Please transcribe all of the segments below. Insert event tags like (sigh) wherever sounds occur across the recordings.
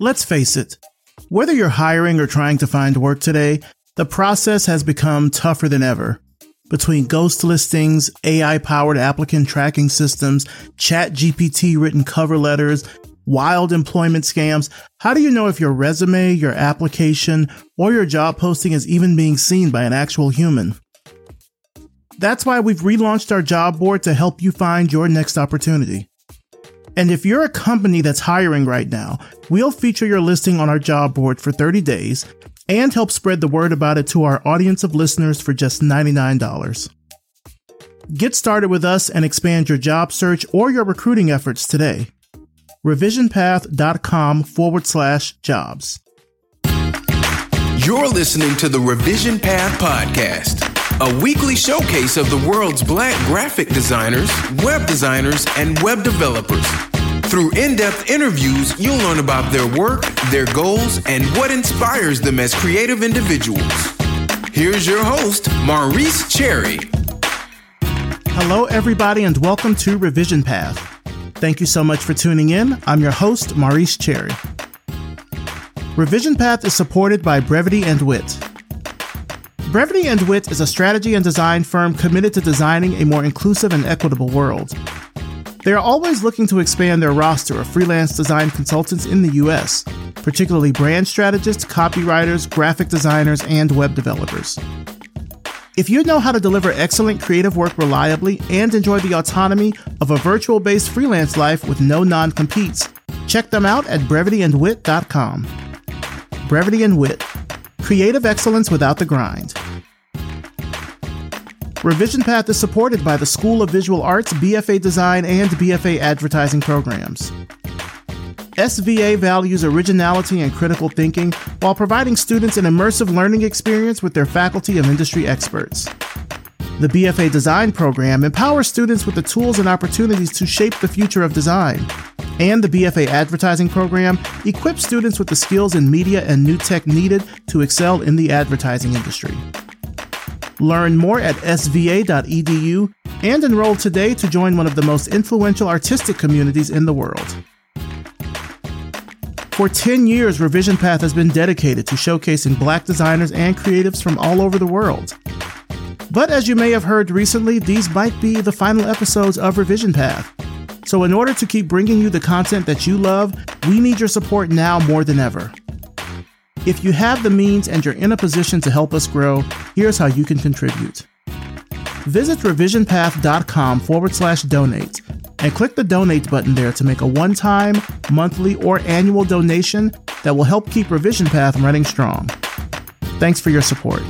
Let's face it, whether you're hiring or trying to find work today, the process has become tougher than ever. Between ghost listings, AI powered applicant tracking systems, chat GPT written cover letters, wild employment scams, how do you know if your resume, your application, or your job posting is even being seen by an actual human? That's why we've relaunched our job board to help you find your next opportunity. And if you're a company that's hiring right now, we'll feature your listing on our job board for 30 days and help spread the word about it to our audience of listeners for just $99. Get started with us and expand your job search or your recruiting efforts today. Revisionpath.com forward slash jobs. You're listening to the Revision Path Podcast, a weekly showcase of the world's black graphic designers, web designers, and web developers. Through in depth interviews, you'll learn about their work, their goals, and what inspires them as creative individuals. Here's your host, Maurice Cherry. Hello, everybody, and welcome to Revision Path. Thank you so much for tuning in. I'm your host, Maurice Cherry. Revision Path is supported by Brevity and Wit. Brevity and Wit is a strategy and design firm committed to designing a more inclusive and equitable world. They are always looking to expand their roster of freelance design consultants in the US, particularly brand strategists, copywriters, graphic designers, and web developers. If you know how to deliver excellent creative work reliably and enjoy the autonomy of a virtual based freelance life with no non competes, check them out at brevityandwit.com. Brevity and Wit Creative excellence without the grind. Revision Path is supported by the School of Visual Arts BFA Design and BFA Advertising programs. SVA values originality and critical thinking while providing students an immersive learning experience with their faculty of industry experts. The BFA Design program empowers students with the tools and opportunities to shape the future of design. And the BFA Advertising program equips students with the skills in media and new tech needed to excel in the advertising industry. Learn more at sva.edu and enroll today to join one of the most influential artistic communities in the world. For 10 years, Revision Path has been dedicated to showcasing black designers and creatives from all over the world. But as you may have heard recently, these might be the final episodes of Revision Path. So, in order to keep bringing you the content that you love, we need your support now more than ever. If you have the means and you're in a position to help us grow, here's how you can contribute. Visit revisionpath.com forward slash donate and click the donate button there to make a one time, monthly, or annual donation that will help keep Revision Path running strong. Thanks for your support.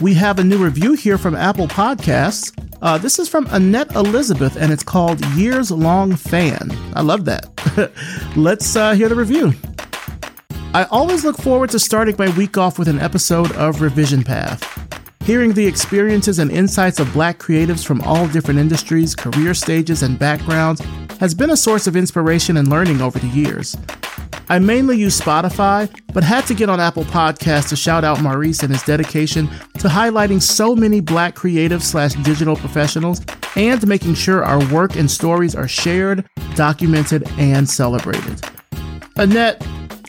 We have a new review here from Apple Podcasts. Uh, this is from Annette Elizabeth, and it's called Years Long Fan. I love that. (laughs) Let's uh, hear the review. I always look forward to starting my week off with an episode of Revision Path. Hearing the experiences and insights of black creatives from all different industries, career stages, and backgrounds has been a source of inspiration and learning over the years. I mainly use Spotify, but had to get on Apple Podcasts to shout out Maurice and his dedication to highlighting so many black creative slash digital professionals and making sure our work and stories are shared, documented, and celebrated. Annette,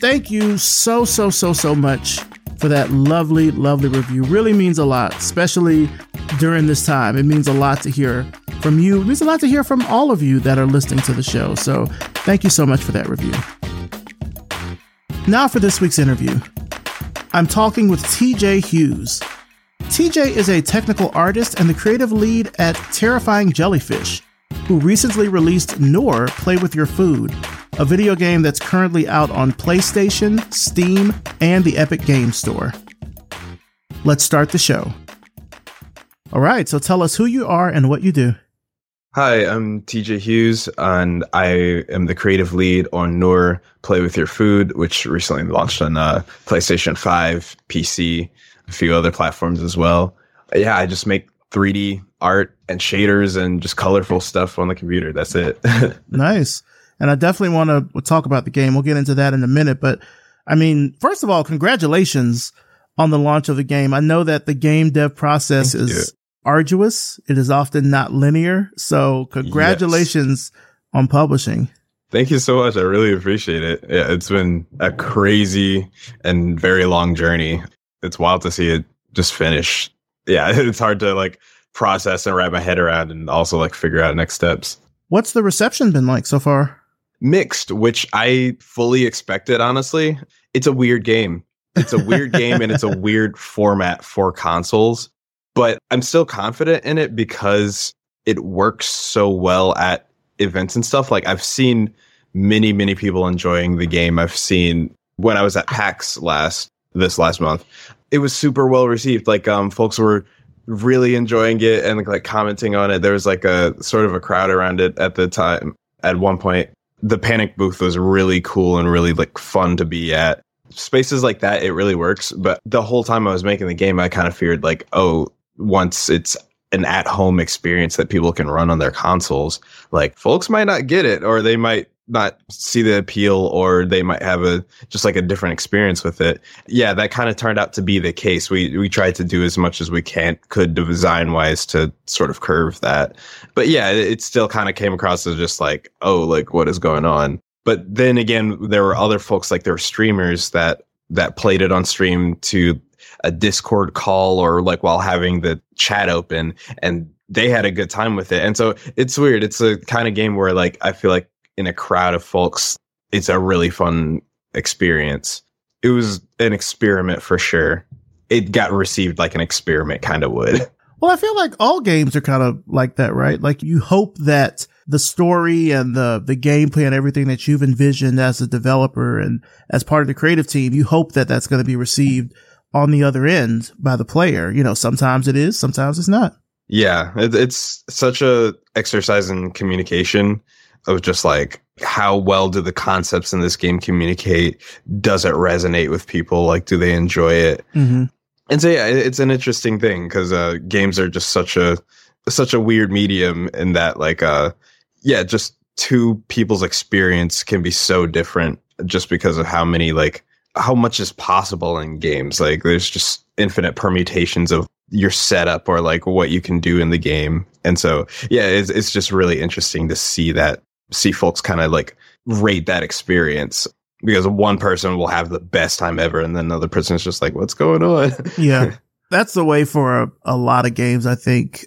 thank you so, so, so, so much for that lovely, lovely review. Really means a lot, especially during this time. It means a lot to hear from you. It means a lot to hear from all of you that are listening to the show. So thank you so much for that review. Now for this week's interview. I'm talking with TJ Hughes. TJ is a technical artist and the creative lead at Terrifying Jellyfish, who recently released Nour Play With Your Food, a video game that's currently out on PlayStation, Steam, and the Epic Games Store. Let's start the show. All right, so tell us who you are and what you do. Hi, I'm TJ Hughes, and I am the creative lead on Nour Play With Your Food, which recently launched on uh, PlayStation 5, PC, a few other platforms as well. Yeah, I just make 3D art and shaders and just colorful stuff on the computer. That's it. (laughs) nice. And I definitely want to talk about the game. We'll get into that in a minute. But I mean, first of all, congratulations on the launch of the game. I know that the game dev process Thank is you. arduous. It is often not linear. So congratulations yes. on publishing. Thank you so much. I really appreciate it. Yeah, it's been a crazy and very long journey. It's wild to see it just finish. Yeah, (laughs) it's hard to like process and wrap my head around and also like figure out next steps. What's the reception been like so far? Mixed, which I fully expected, honestly. It's a weird game. It's a weird game and it's a (laughs) (laughs) weird format for consoles, but I'm still confident in it because it works so well at events and stuff. Like I've seen many, many people enjoying the game. I've seen when I was at PAX last this last month, it was super well received. Like um folks were really enjoying it and like commenting on it. There was like a sort of a crowd around it at the time. At one point, the panic booth was really cool and really like fun to be at. Spaces like that, it really works. But the whole time I was making the game, I kind of feared like, oh, once it's an at home experience that people can run on their consoles, like folks might not get it or they might not see the appeal or they might have a just like a different experience with it. Yeah, that kind of turned out to be the case. We we tried to do as much as we can could design wise to sort of curve that. But yeah, it, it still kind of came across as just like, oh, like what is going on? But then again, there were other folks like there were streamers that that played it on stream to a Discord call or like while having the chat open and they had a good time with it. And so it's weird. It's a kind of game where like I feel like in a crowd of folks, it's a really fun experience. It was an experiment for sure. It got received like an experiment kind of would. (laughs) Well, I feel like all games are kind of like that, right? Like you hope that the story and the the gameplay and everything that you've envisioned as a developer and as part of the creative team, you hope that that's going to be received on the other end by the player. You know, sometimes it is, sometimes it's not. Yeah, it, it's such a exercise in communication of just like how well do the concepts in this game communicate? Does it resonate with people? Like, do they enjoy it? Mm-hmm. And so, yeah, it's an interesting thing because uh, games are just such a such a weird medium in that, like, uh, yeah, just two people's experience can be so different just because of how many like how much is possible in games. Like, there's just infinite permutations of your setup or like what you can do in the game. And so, yeah, it's, it's just really interesting to see that see folks kind of like rate that experience because one person will have the best time ever and then another person is just like what's going on? (laughs) Yeah. That's the way for a, a, lot of games i think.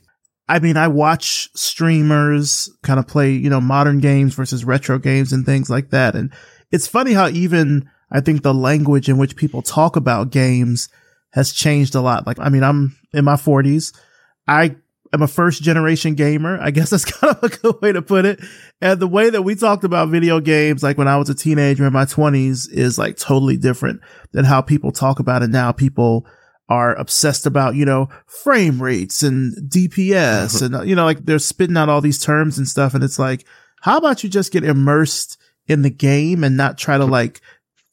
I mean i watch streamers kind of play you know modern games versus retro games and things like that and it's funny how even i think the language in which people talk about games has changed a lot like i mean i'm in my 40s i am a first generation gamer. I guess that's (laughs) kind of a good way to put it. And the way that we talked about video games, like when I was a teenager in my twenties is like totally different than how people talk about it now. People are obsessed about, you know, frame rates and DPS uh-huh. and, you know, like they're spitting out all these terms and stuff. And it's like, how about you just get immersed in the game and not try to like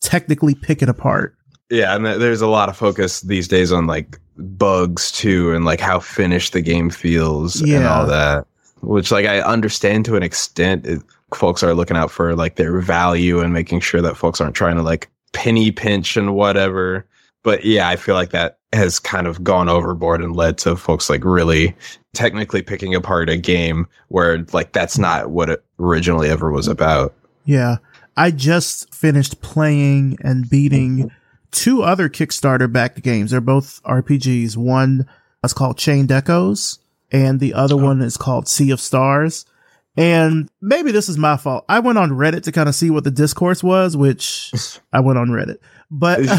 technically pick it apart? Yeah, and there's a lot of focus these days on like bugs too, and like how finished the game feels yeah. and all that. Which like I understand to an extent. It, folks are looking out for like their value and making sure that folks aren't trying to like penny pinch and whatever. But yeah, I feel like that has kind of gone overboard and led to folks like really technically picking apart a game where like that's not what it originally ever was about. Yeah. I just finished playing and beating two other Kickstarter backed games. They're both RPGs. One is called Chained Echoes and the other oh. one is called Sea of Stars. And maybe this is my fault. I went on Reddit to kind of see what the discourse was, which (laughs) I went on Reddit. But yeah.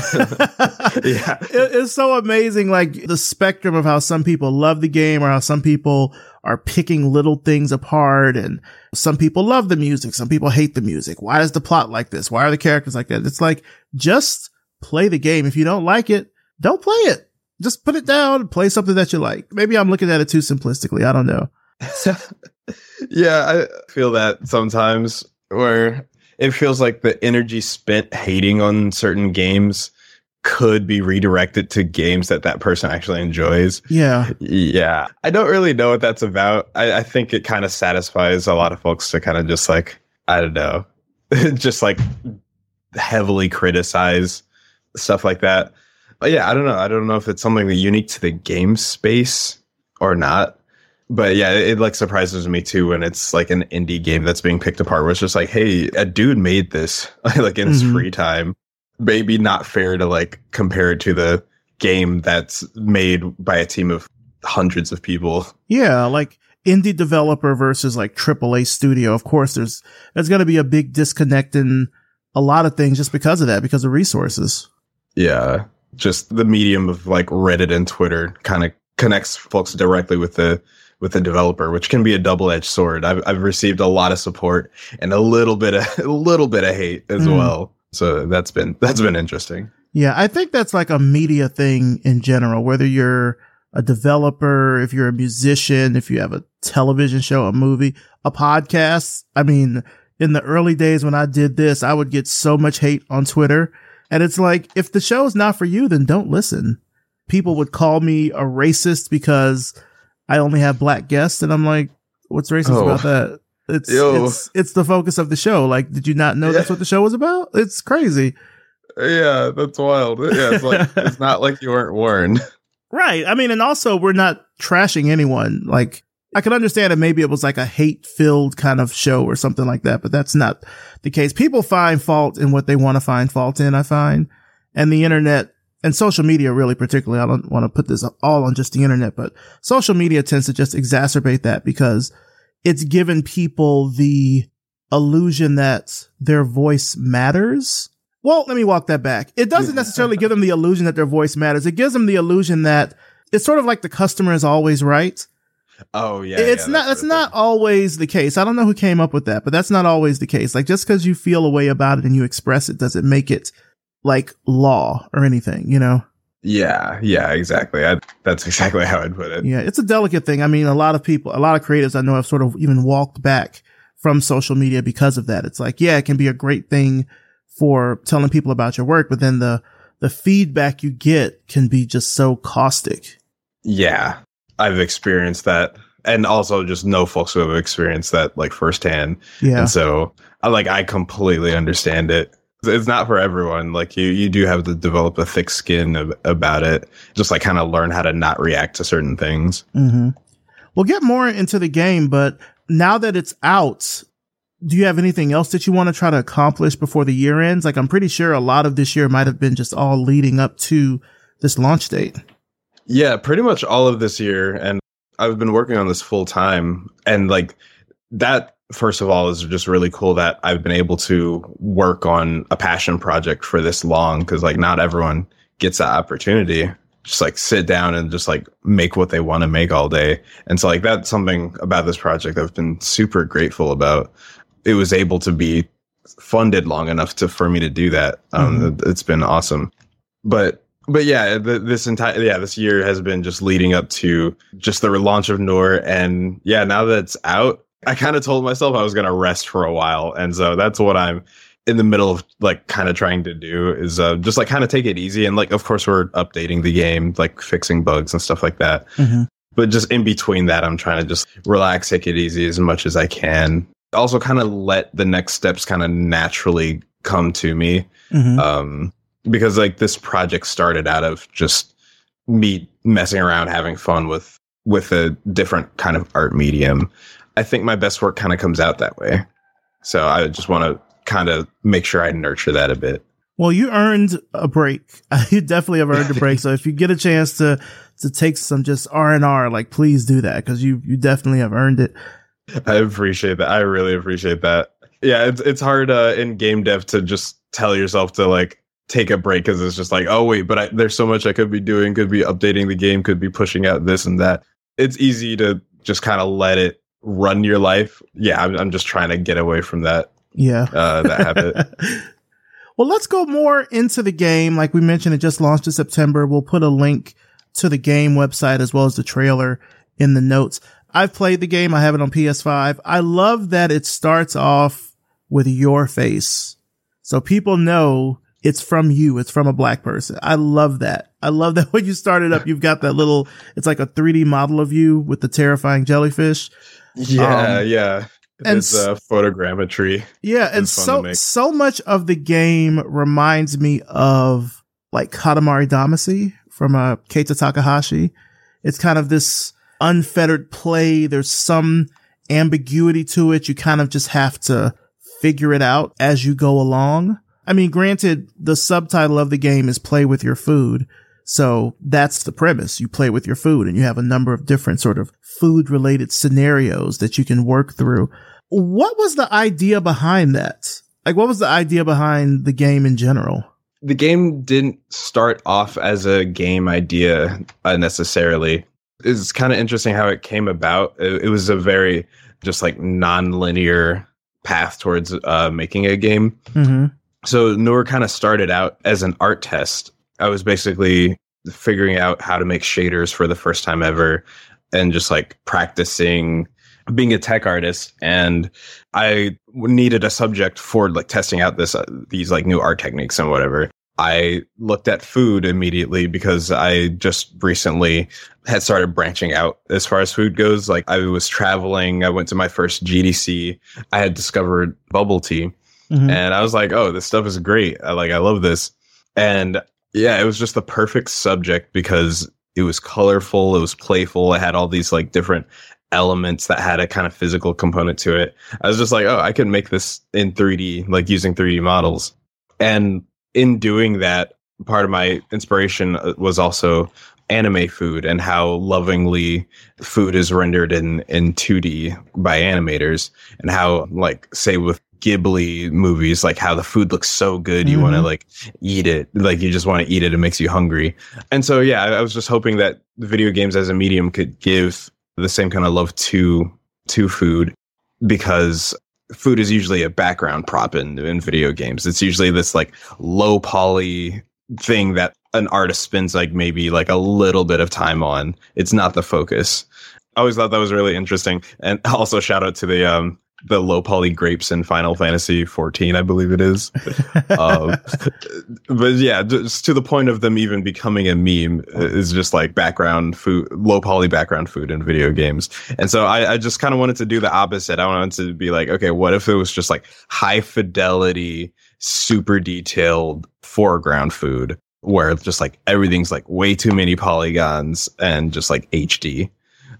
(laughs) it, it's so amazing, like the spectrum of how some people love the game or how some people are picking little things apart. And some people love the music. Some people hate the music. Why is the plot like this? Why are the characters like that? It's like just play the game. If you don't like it, don't play it. Just put it down and play something that you like. Maybe I'm looking at it too simplistically. I don't know. (laughs) yeah, I feel that sometimes where it feels like the energy spent hating on certain games could be redirected to games that that person actually enjoys. Yeah. Yeah. I don't really know what that's about. I, I think it kind of satisfies a lot of folks to kind of just like, I don't know, (laughs) just like heavily criticize stuff like that. But yeah, I don't know. I don't know if it's something unique to the game space or not. but yeah, it, it, like surprises me too when it's like an indie game that's being picked apart. Where it's just like, hey, a dude made this (laughs) like in his mm-hmm. free time. Maybe not fair to like compare it to the game that's made by a team of hundreds of people. Yeah, like indie developer versus like AAA studio. Of course, there's there's going to be a big disconnect in a lot of things just because of that, because of resources. Yeah, just the medium of like Reddit and Twitter kind of connects folks directly with the with the developer, which can be a double edged sword. I've I've received a lot of support and a little bit of (laughs) a little bit of hate as mm. well. So that's been that's been interesting. Yeah, I think that's like a media thing in general, whether you're a developer, if you're a musician, if you have a television show, a movie, a podcast. I mean, in the early days when I did this, I would get so much hate on Twitter. And it's like, if the show is not for you, then don't listen. People would call me a racist because I only have black guests. And I'm like, what's racist oh. about that? It's, it's, it's the focus of the show. Like, did you not know yeah. that's what the show was about? It's crazy. Yeah, that's wild. Yeah, it's like, it's not like you weren't warned. (laughs) Right. I mean, and also we're not trashing anyone. Like, I can understand if maybe it was like a hate filled kind of show or something like that, but that's not the case. People find fault in what they want to find fault in, I find. And the internet and social media really particularly, I don't want to put this all on just the internet, but social media tends to just exacerbate that because it's given people the illusion that their voice matters. Well, let me walk that back. It doesn't necessarily give (laughs) them the illusion that their voice matters. It gives them the illusion that it's sort of like the customer is always right Oh yeah, it's yeah, not. That's, that's not always the case. I don't know who came up with that, but that's not always the case. Like just because you feel a way about it and you express it doesn't make it like law or anything. You know. Yeah, yeah, exactly. I, that's exactly how I'd put it. Yeah, it's a delicate thing. I mean, a lot of people, a lot of creatives I know have sort of even walked back from social media because of that. It's like, yeah, it can be a great thing for telling people about your work, but then the the feedback you get can be just so caustic. Yeah, I've experienced that, and also just know folks who have experienced that like firsthand. Yeah. And so, I like I completely understand it. It's not for everyone. Like you, you do have to develop a thick skin of, about it. Just like kind of learn how to not react to certain things. Mm-hmm. We'll get more into the game, but now that it's out, do you have anything else that you want to try to accomplish before the year ends? Like I'm pretty sure a lot of this year might have been just all leading up to this launch date. Yeah, pretty much all of this year. And I've been working on this full time. And like that, first of all, is just really cool that I've been able to work on a passion project for this long because like not everyone gets that opportunity. Just like sit down and just like make what they want to make all day. And so like that's something about this project I've been super grateful about. It was able to be funded long enough to for me to do that. Um, mm-hmm. It's been awesome. But but yeah, the, this entire yeah this year has been just leading up to just the relaunch of Nour, and yeah, now that it's out, I kind of told myself I was gonna rest for a while, and so that's what I'm in the middle of like kind of trying to do is uh, just like kind of take it easy, and like of course we're updating the game, like fixing bugs and stuff like that. Mm-hmm. But just in between that, I'm trying to just relax, take it easy as much as I can. Also, kind of let the next steps kind of naturally come to me. Mm-hmm. Um, because like this project started out of just me messing around having fun with with a different kind of art medium. I think my best work kind of comes out that way. So i just want to kind of make sure i nurture that a bit. Well you earned a break. (laughs) You definitely have earned a break. So if you get a chance to to take some just r&r like please do that because you you definitely have earned it. I appreciate that. I really appreciate that. Yeah it's, it's hard uh, in game dev to just tell yourself to like take a break because it's just like, oh wait, but I, there's so much I could be doing. Could be updating the game. Could be pushing out this and that. It's easy to just kind of let it run your life. Yeah, I'm, I'm just trying to get away from that. Yeah, uh, that habit. (laughs) well, let's go more into the game. Like we mentioned, it just launched in September. We'll put a link to the game website as well as the trailer in the notes. I've played the game. I have it on PS5. I love that it starts off with your face. So people know it's from you. It's from a black person. I love that. I love that (laughs) when you start it up, you've got that little, it's like a 3D model of you with the terrifying jellyfish. Yeah, um, yeah. And it's a photogrammetry. Yeah, and so so much of the game reminds me of like Katamari Damacy from uh, Keita Takahashi. It's kind of this unfettered play. There's some ambiguity to it. You kind of just have to figure it out as you go along. I mean, granted, the subtitle of the game is play with your food. So that's the premise. You play with your food and you have a number of different sort of food related scenarios that you can work through. What was the idea behind that? Like, what was the idea behind the game in general? The game didn't start off as a game idea uh, necessarily. It's kind of interesting how it came about. It, it was a very just like non-linear path towards uh, making a game. Mm-hmm. So Nour kind of started out as an art test. I was basically figuring out how to make shaders for the first time ever and just like practicing being a tech artist and I needed a subject for like testing out this uh, these like new art techniques and whatever. I looked at food immediately because I just recently had started branching out as far as food goes. Like I was traveling, I went to my first GDC, I had discovered bubble tea, mm-hmm. and I was like, "Oh, this stuff is great! I like, I love this." And yeah, it was just the perfect subject because it was colorful, it was playful, it had all these like different elements that had a kind of physical component to it. I was just like, "Oh, I can make this in 3D, like using 3D models." And in doing that, part of my inspiration uh, was also anime food and how lovingly food is rendered in in 2D by animators and how like say with Ghibli movies like how the food looks so good you mm-hmm. want to like eat it like you just want to eat it it makes you hungry and so yeah I, I was just hoping that video games as a medium could give the same kind of love to to food because food is usually a background prop in, in video games. It's usually this like low poly thing that an artist spends like maybe like a little bit of time on. It's not the focus. I always thought that was really interesting. And (laughs) also shout out to the um the low poly grapes in Final Fantasy 14, I believe it is. (laughs) um, but yeah, just to the point of them even becoming a meme is just like background food, low poly background food in video games. And so I, I just kind of wanted to do the opposite. I wanted to be like, okay, what if it was just like high fidelity, super detailed foreground food where just like everything's like way too many polygons and just like HD.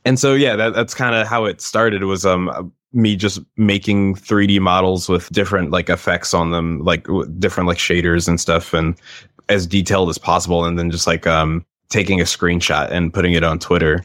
And so yeah, that, that's kind of how it started. Was um me just making 3D models with different like effects on them, like different like shaders and stuff, and as detailed as possible, and then just like um taking a screenshot and putting it on Twitter.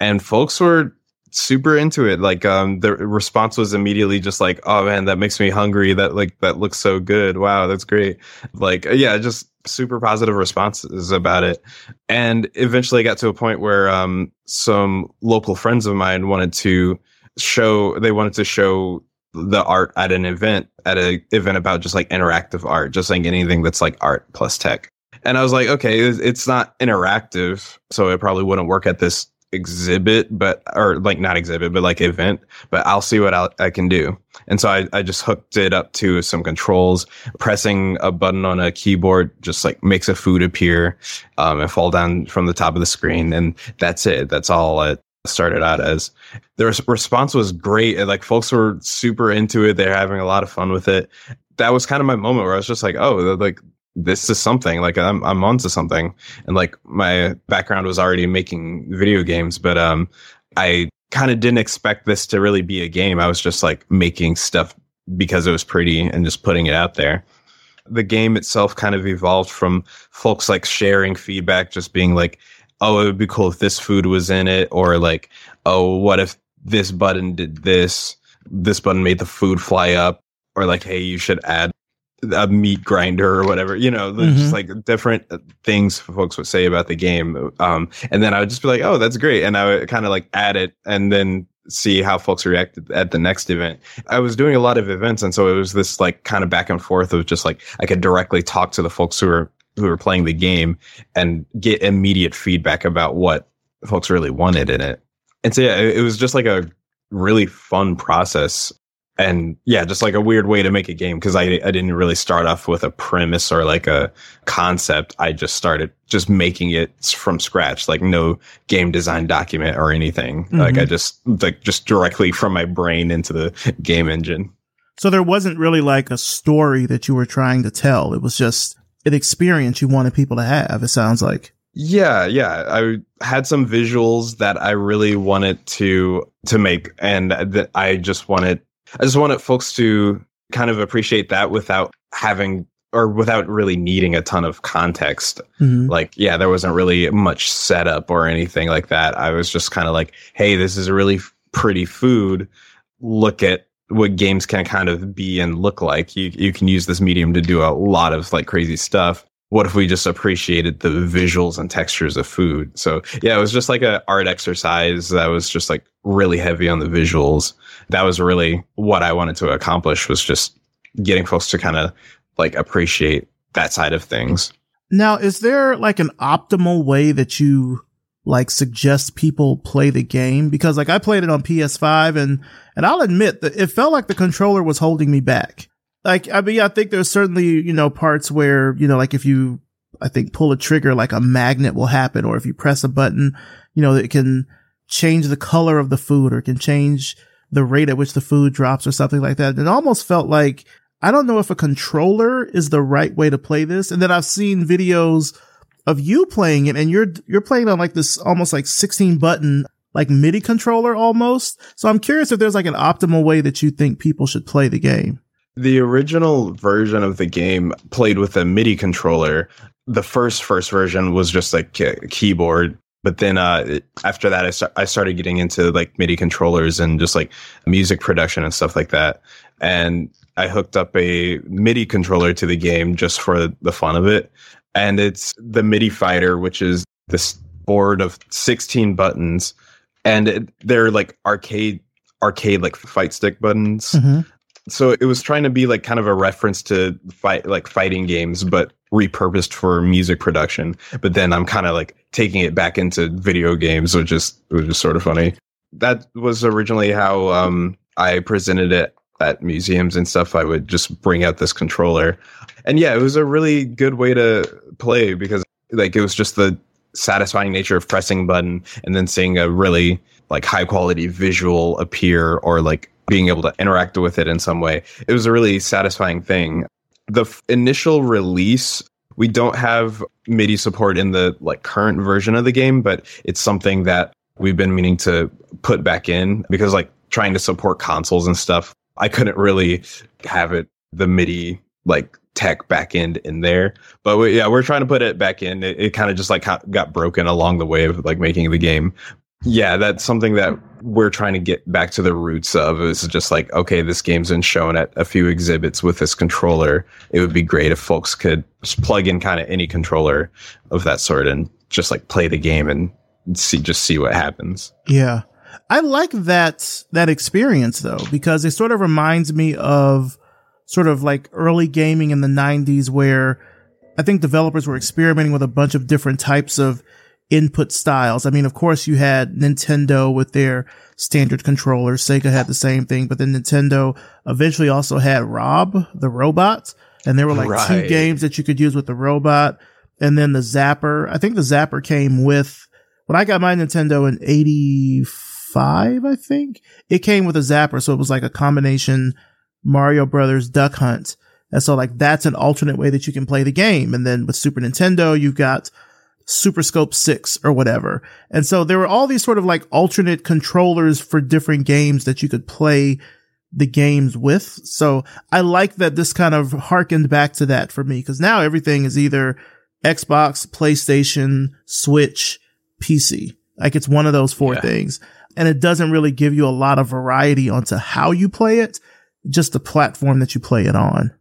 And folks were super into it. Like um the response was immediately just like, "Oh man, that makes me hungry. That like that looks so good. Wow, that's great." Like yeah, just super positive responses about it. And eventually I got to a point where um some local friends of mine wanted to show they wanted to show the art at an event at an event about just like interactive art just like anything that's like art plus tech. And i was like okay it's not interactive so it probably wouldn't work at this exhibit but or like not exhibit but like event but i'll see what I'll, i can do. And so I, I just hooked it up to some controls pressing a button on a keyboard just like makes a food appear um, and fall down from the top of the screen and that's it. That's all it started out as. The response was great. Like folks were super into it. They're having a lot of fun with it. That was kind of my moment where I was just like, oh, like this is something. Like I'm I'm onto something. And like my background was already making video games, but um I kind of didn't expect this to really be a game. I was just like making stuff because it was pretty and just putting it out there the game itself kind of evolved from folks like sharing feedback, just being like, oh, it would be cool if this food was in it, or like, oh, what if this button did this? This button made the food fly up, or like, hey, you should add a meat grinder or whatever. You know, mm-hmm. just like different uh, things folks would say about the game. Um, and then I would just be like, oh, that's great, and I would kind of like add it, and then see how folks reacted at the next event. I was doing a lot of events, and so it was this like kind of back and forth of just like I could directly talk to the folks who were who are playing the game and get immediate feedback about what folks really wanted in it. And so yeah, it, it was just like a really fun process and yeah, just like a weird way to make a game because I I didn't really start off with a premise or like a concept. I just started just making it from scratch, like no game design document or anything. Mm-hmm. Like I just like just directly from my brain into the game engine. So there wasn't really like a story that you were trying to tell. It was just an experience you wanted people to have. It sounds like. Yeah, yeah. I had some visuals that I really wanted to to make, and that I just wanted I just wanted folks to kind of appreciate that without having or without really needing a ton of context. Mm-hmm. Like, yeah, there wasn't really much setup or anything like that. I was just kind of like, hey, this is a really pretty food. Look at what games can kind of be and look like. You you can use this medium to do a lot of like crazy stuff. What if we just appreciated the visuals and textures of food? So yeah, it was just like an art exercise that was just like really heavy on the visuals. That was really what I wanted to accomplish was just getting folks to kind of like appreciate that side of things. Now, is there like an optimal way that you like suggest people play the game? Because like I played it on PS5 and, and I'll admit that it felt like the controller was holding me back. Like, I mean, I think there's certainly, you know, parts where, you know, like if you, I think pull a trigger, like a magnet will happen, or if you press a button, you know, it can change the color of the food or can change the rate at which the food drops or something like that. It almost felt like I don't know if a controller is the right way to play this. And then I've seen videos of you playing it and you're, you're playing on like this almost like 16 button, like MIDI controller almost. So I'm curious if there's like an optimal way that you think people should play the game. The original version of the game played with a MIDI controller. The first first version was just like a keyboard but then uh, after that I, st- I started getting into like midi controllers and just like music production and stuff like that and I hooked up a MIDI controller to the game just for the fun of it. And it's the MIDI Fighter, which is this board of 16 buttons. And it, they're like arcade, arcade like fight stick buttons. Mm-hmm. So it was trying to be like kind of a reference to fight, like fighting games, but repurposed for music production. But then I'm kind of like taking it back into video games, which is, which is sort of funny. That was originally how um, I presented it at museums and stuff, I would just bring out this controller. And yeah, it was a really good way to play because like it was just the satisfying nature of pressing button and then seeing a really like high quality visual appear or like being able to interact with it in some way. It was a really satisfying thing. The f- initial release we don't have MIDI support in the like current version of the game, but it's something that we've been meaning to put back in because like trying to support consoles and stuff I couldn't really have it the MIDI like tech back end in there. But we, yeah, we're trying to put it back in. It, it kind of just like got broken along the way of like making the game. Yeah, that's something that we're trying to get back to the roots of. Is just like okay, this game's been shown at a few exhibits with this controller. It would be great if folks could just plug in kind of any controller of that sort and just like play the game and see just see what happens. Yeah. I like that, that experience though, because it sort of reminds me of sort of like early gaming in the nineties where I think developers were experimenting with a bunch of different types of input styles. I mean, of course you had Nintendo with their standard controllers. Sega had the same thing, but then Nintendo eventually also had Rob, the robot. And there were like right. two games that you could use with the robot. And then the Zapper. I think the Zapper came with, when I got my Nintendo in 84, five, I think. It came with a zapper, so it was like a combination Mario Brothers Duck Hunt. And so like that's an alternate way that you can play the game. And then with Super Nintendo, you've got Super Scope 6 or whatever. And so there were all these sort of like alternate controllers for different games that you could play the games with. So I like that this kind of harkened back to that for me because now everything is either Xbox, PlayStation, Switch, PC. Like it's one of those four yeah. things and it doesn't really give you a lot of variety onto how you play it, just the platform that you play it on.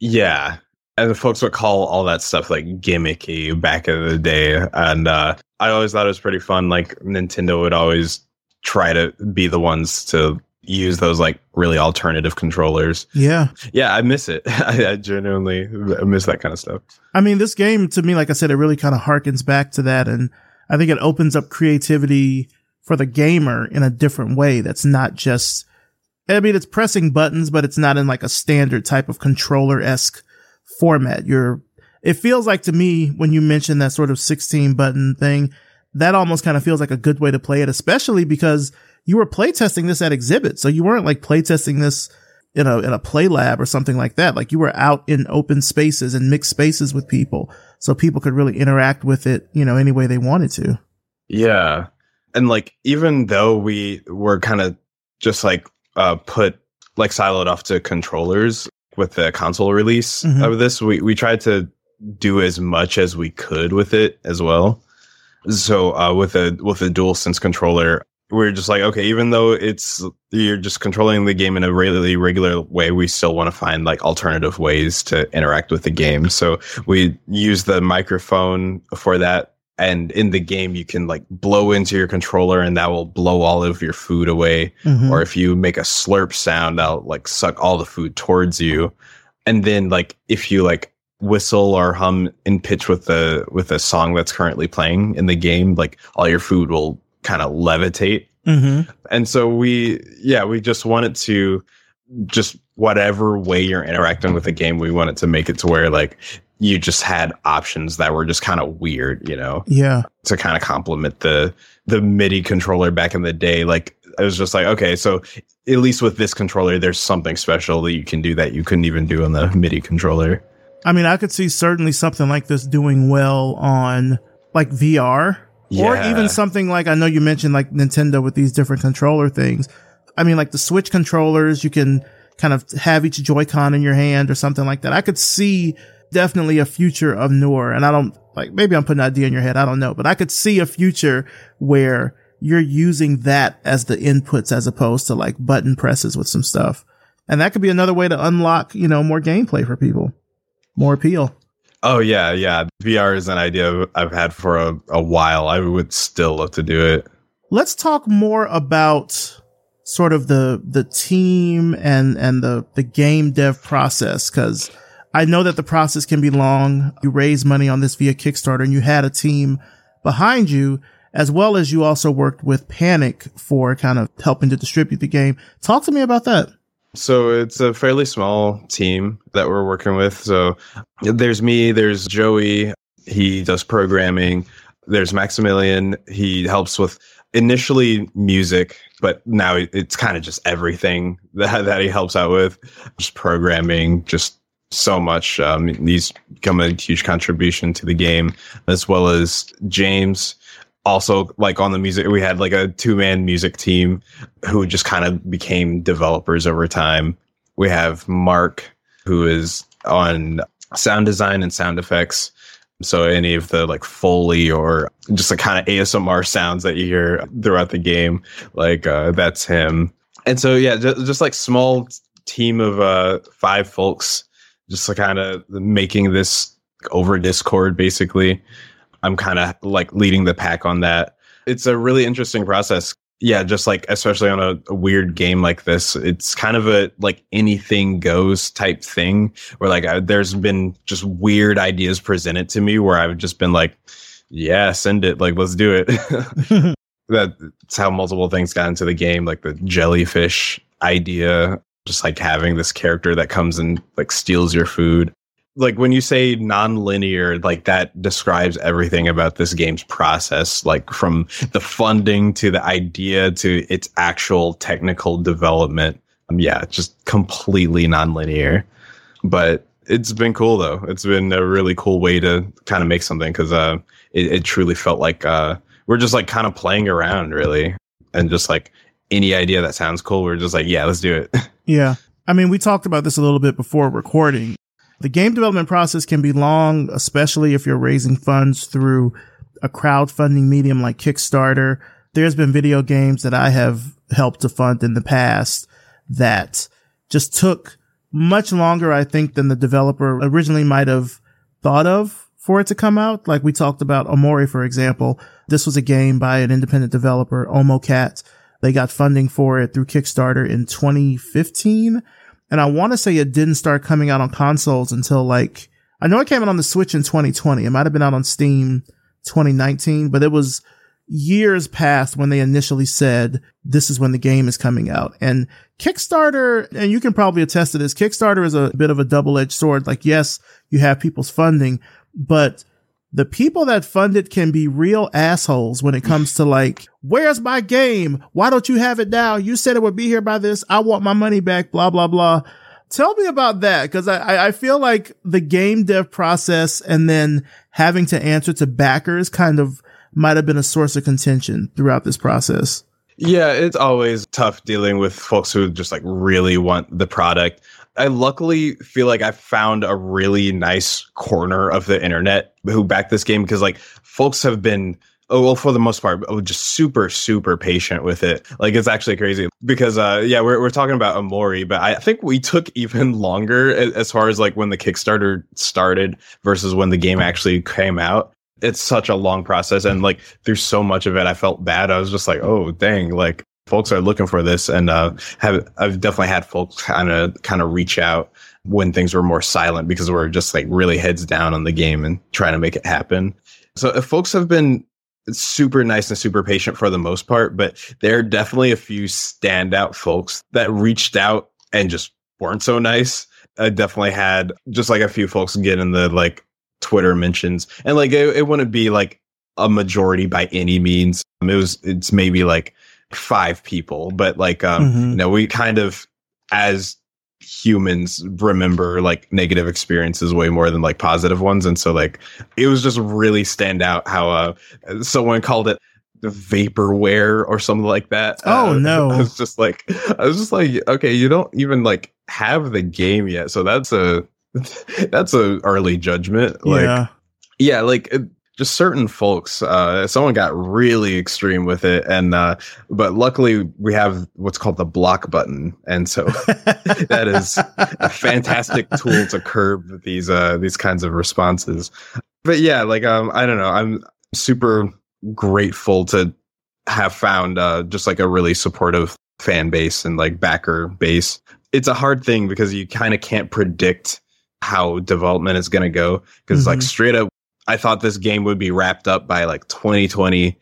Yeah. And the folks would call all that stuff like gimmicky back in the day. And uh, I always thought it was pretty fun. Like Nintendo would always try to be the ones to use those like really alternative controllers. Yeah. Yeah, I miss it. (laughs) I, I genuinely miss that kind of stuff. I mean, this game to me, like I said, it really kind of harkens back to that. And I think it opens up creativity for the gamer in a different way. That's not just, I mean, it's pressing buttons, but it's not in like a standard type of controller esque format. You're, it feels like to me when you mention that sort of 16 button thing, that almost kind of feels like a good way to play it, especially because you were playtesting this at exhibit. So you weren't like playtesting this in a in a play lab or something like that. Like you were out in open spaces and mixed spaces with people, so people could really interact with it, you know, any way they wanted to. Yeah, and like even though we were kind of just like uh, put like siloed off to controllers with the console release mm-hmm. of this, we we tried to do as much as we could with it as well. So uh, with a with a dual sense controller, we're just like, okay, even though it's you're just controlling the game in a really regular way, we still want to find like alternative ways to interact with the game. So we use the microphone for that. And in the game, you can like blow into your controller and that will blow all of your food away. Mm-hmm. Or if you make a slurp sound, that'll like suck all the food towards you. And then like if you like whistle or hum in pitch with the with a song that's currently playing in the game, like all your food will kind of levitate. Mm-hmm. And so we, yeah, we just wanted to just whatever way you're interacting with the game, we wanted to make it to where like you just had options that were just kind of weird, you know? Yeah. To kind of complement the the MIDI controller back in the day. Like I was just like, okay, so at least with this controller, there's something special that you can do that you couldn't even do on the MIDI controller. I mean, I could see certainly something like this doing well on like VR yeah. Or even something like I know you mentioned like Nintendo with these different controller things. I mean, like the Switch controllers, you can kind of have each Joy-Con in your hand or something like that. I could see definitely a future of Nour, and I don't like maybe I'm putting an idea in your head. I don't know, but I could see a future where you're using that as the inputs as opposed to like button presses with some stuff. And that could be another way to unlock, you know, more gameplay for people, more appeal. Oh yeah, yeah. VR is an idea I've had for a, a while. I would still love to do it. Let's talk more about sort of the the team and and the the game dev process because I know that the process can be long. You raise money on this via Kickstarter and you had a team behind you as well as you also worked with Panic for kind of helping to distribute the game. Talk to me about that. So it's a fairly small team that we're working with. So there's me, there's Joey, he does programming. There's Maximilian, he helps with initially music, but now it's kind of just everything (laughs) that, that he helps out with, just programming, just so much. Um, he's become a huge contribution to the game, as well as James. Also like on the music we had like a two-man music team who just kind of became developers over time. We have mark who is on sound design and sound effects so any of the like foley or just the kind of asmr sounds that you hear throughout the game like uh, that's him and so yeah just, just like small team of uh five folks just like kind of making this over discord basically I'm kind of like leading the pack on that. It's a really interesting process. Yeah, just like especially on a, a, weird game like this, it's kind of a like anything goes type thing where like I, there's been just weird ideas presented to me where I've just been like, yeah, send it, like let's do it. (laughs) (laughs) That's how multiple things got into the game, like the jellyfish idea, just like having this character that comes and like steals your food like when you say non-linear like that describes everything about this game's process like from the funding to the idea to its actual technical development. Um, yeah just completely non-linear. But it's been cool though. It's been a really cool way to kind of make something because uh it, it, truly felt like uh we're just like kind of playing around really. And just like any idea that sounds cool we're just like yeah let's do it. (laughs) Yeah. I mean, we talked about this a little bit before recording. The game development process can be long, especially if you're raising funds through a crowdfunding medium like Kickstarter. There's been video games that I have helped to fund in the past that just took much longer, I think, than the developer originally might have thought of for it to come out. Like we talked about Omori, for example. This was a game by an independent developer, Omocat. They got funding for it through Kickstarter in 2015 and I want to say it didn't start coming out on consoles until like, I know it came out on the Switch in 2020. It might have been out on Steam 2019, but it was years past when they initially said this is when the game is coming out. And Kickstarter, and you can probably attest to this, Kickstarter is a bit of a double edged sword. Like, yes, you have people's funding, but the people that fund it can be real assholes when it comes to like, where's my game? Why don't you have it now? You said it would be here by this. I want my money back, blah, blah, blah. Tell me about that. Cause I, I feel like the game dev process and then having to answer to backers kind of might have been a source of contention throughout this process. Yeah, it's always tough dealing with folks who just like really want the product. I luckily feel like I found a really nice corner of the internet who backed this game because like folks have been oh well for the most part oh, just super super patient with it. Like it's actually crazy because uh yeah we're, we're talking about Omori but i think we took even (laughs) longer as, as far as like when the kickstarter started versus when the game actually came out. It's such a long process and like there's so much of it i felt bad. I was just like oh dang like folks are looking for this and uh have i've definitely had folks kind of kind of reach out when things were more silent because we're just like really heads down on the game and trying to make it happen so if folks have been super nice and super patient for the most part but there are definitely a few standout folks that reached out and just weren't so nice i definitely had just like a few folks get in the like Twitter mentions, and like it, it wouldn't be like a majority by any means. It was it's maybe like five people, but like um, mm-hmm. you know, we kind of as humans remember like negative experiences way more than like positive ones, and so like it was just really stand out how uh someone called it the vaporware or something like that. Oh uh, (laughs) no! I was just like, I was just like, okay, you don't even like have the game yet, so that's a (laughs) that's a early judgment. Like, yeah, yeah, like just certain folks. Uh, someone got really extreme with it, and uh, but luckily we have what's called the block button, and so (laughs) that is a fantastic tool to curb these uh these kinds of responses. But yeah, like um, I don't know, I'm super grateful to have found uh just like a really supportive fan base and like backer base. It's a hard thing because you kind of can't predict how development is going to go because mm-hmm. like straight up i thought this game would be wrapped up by like 2020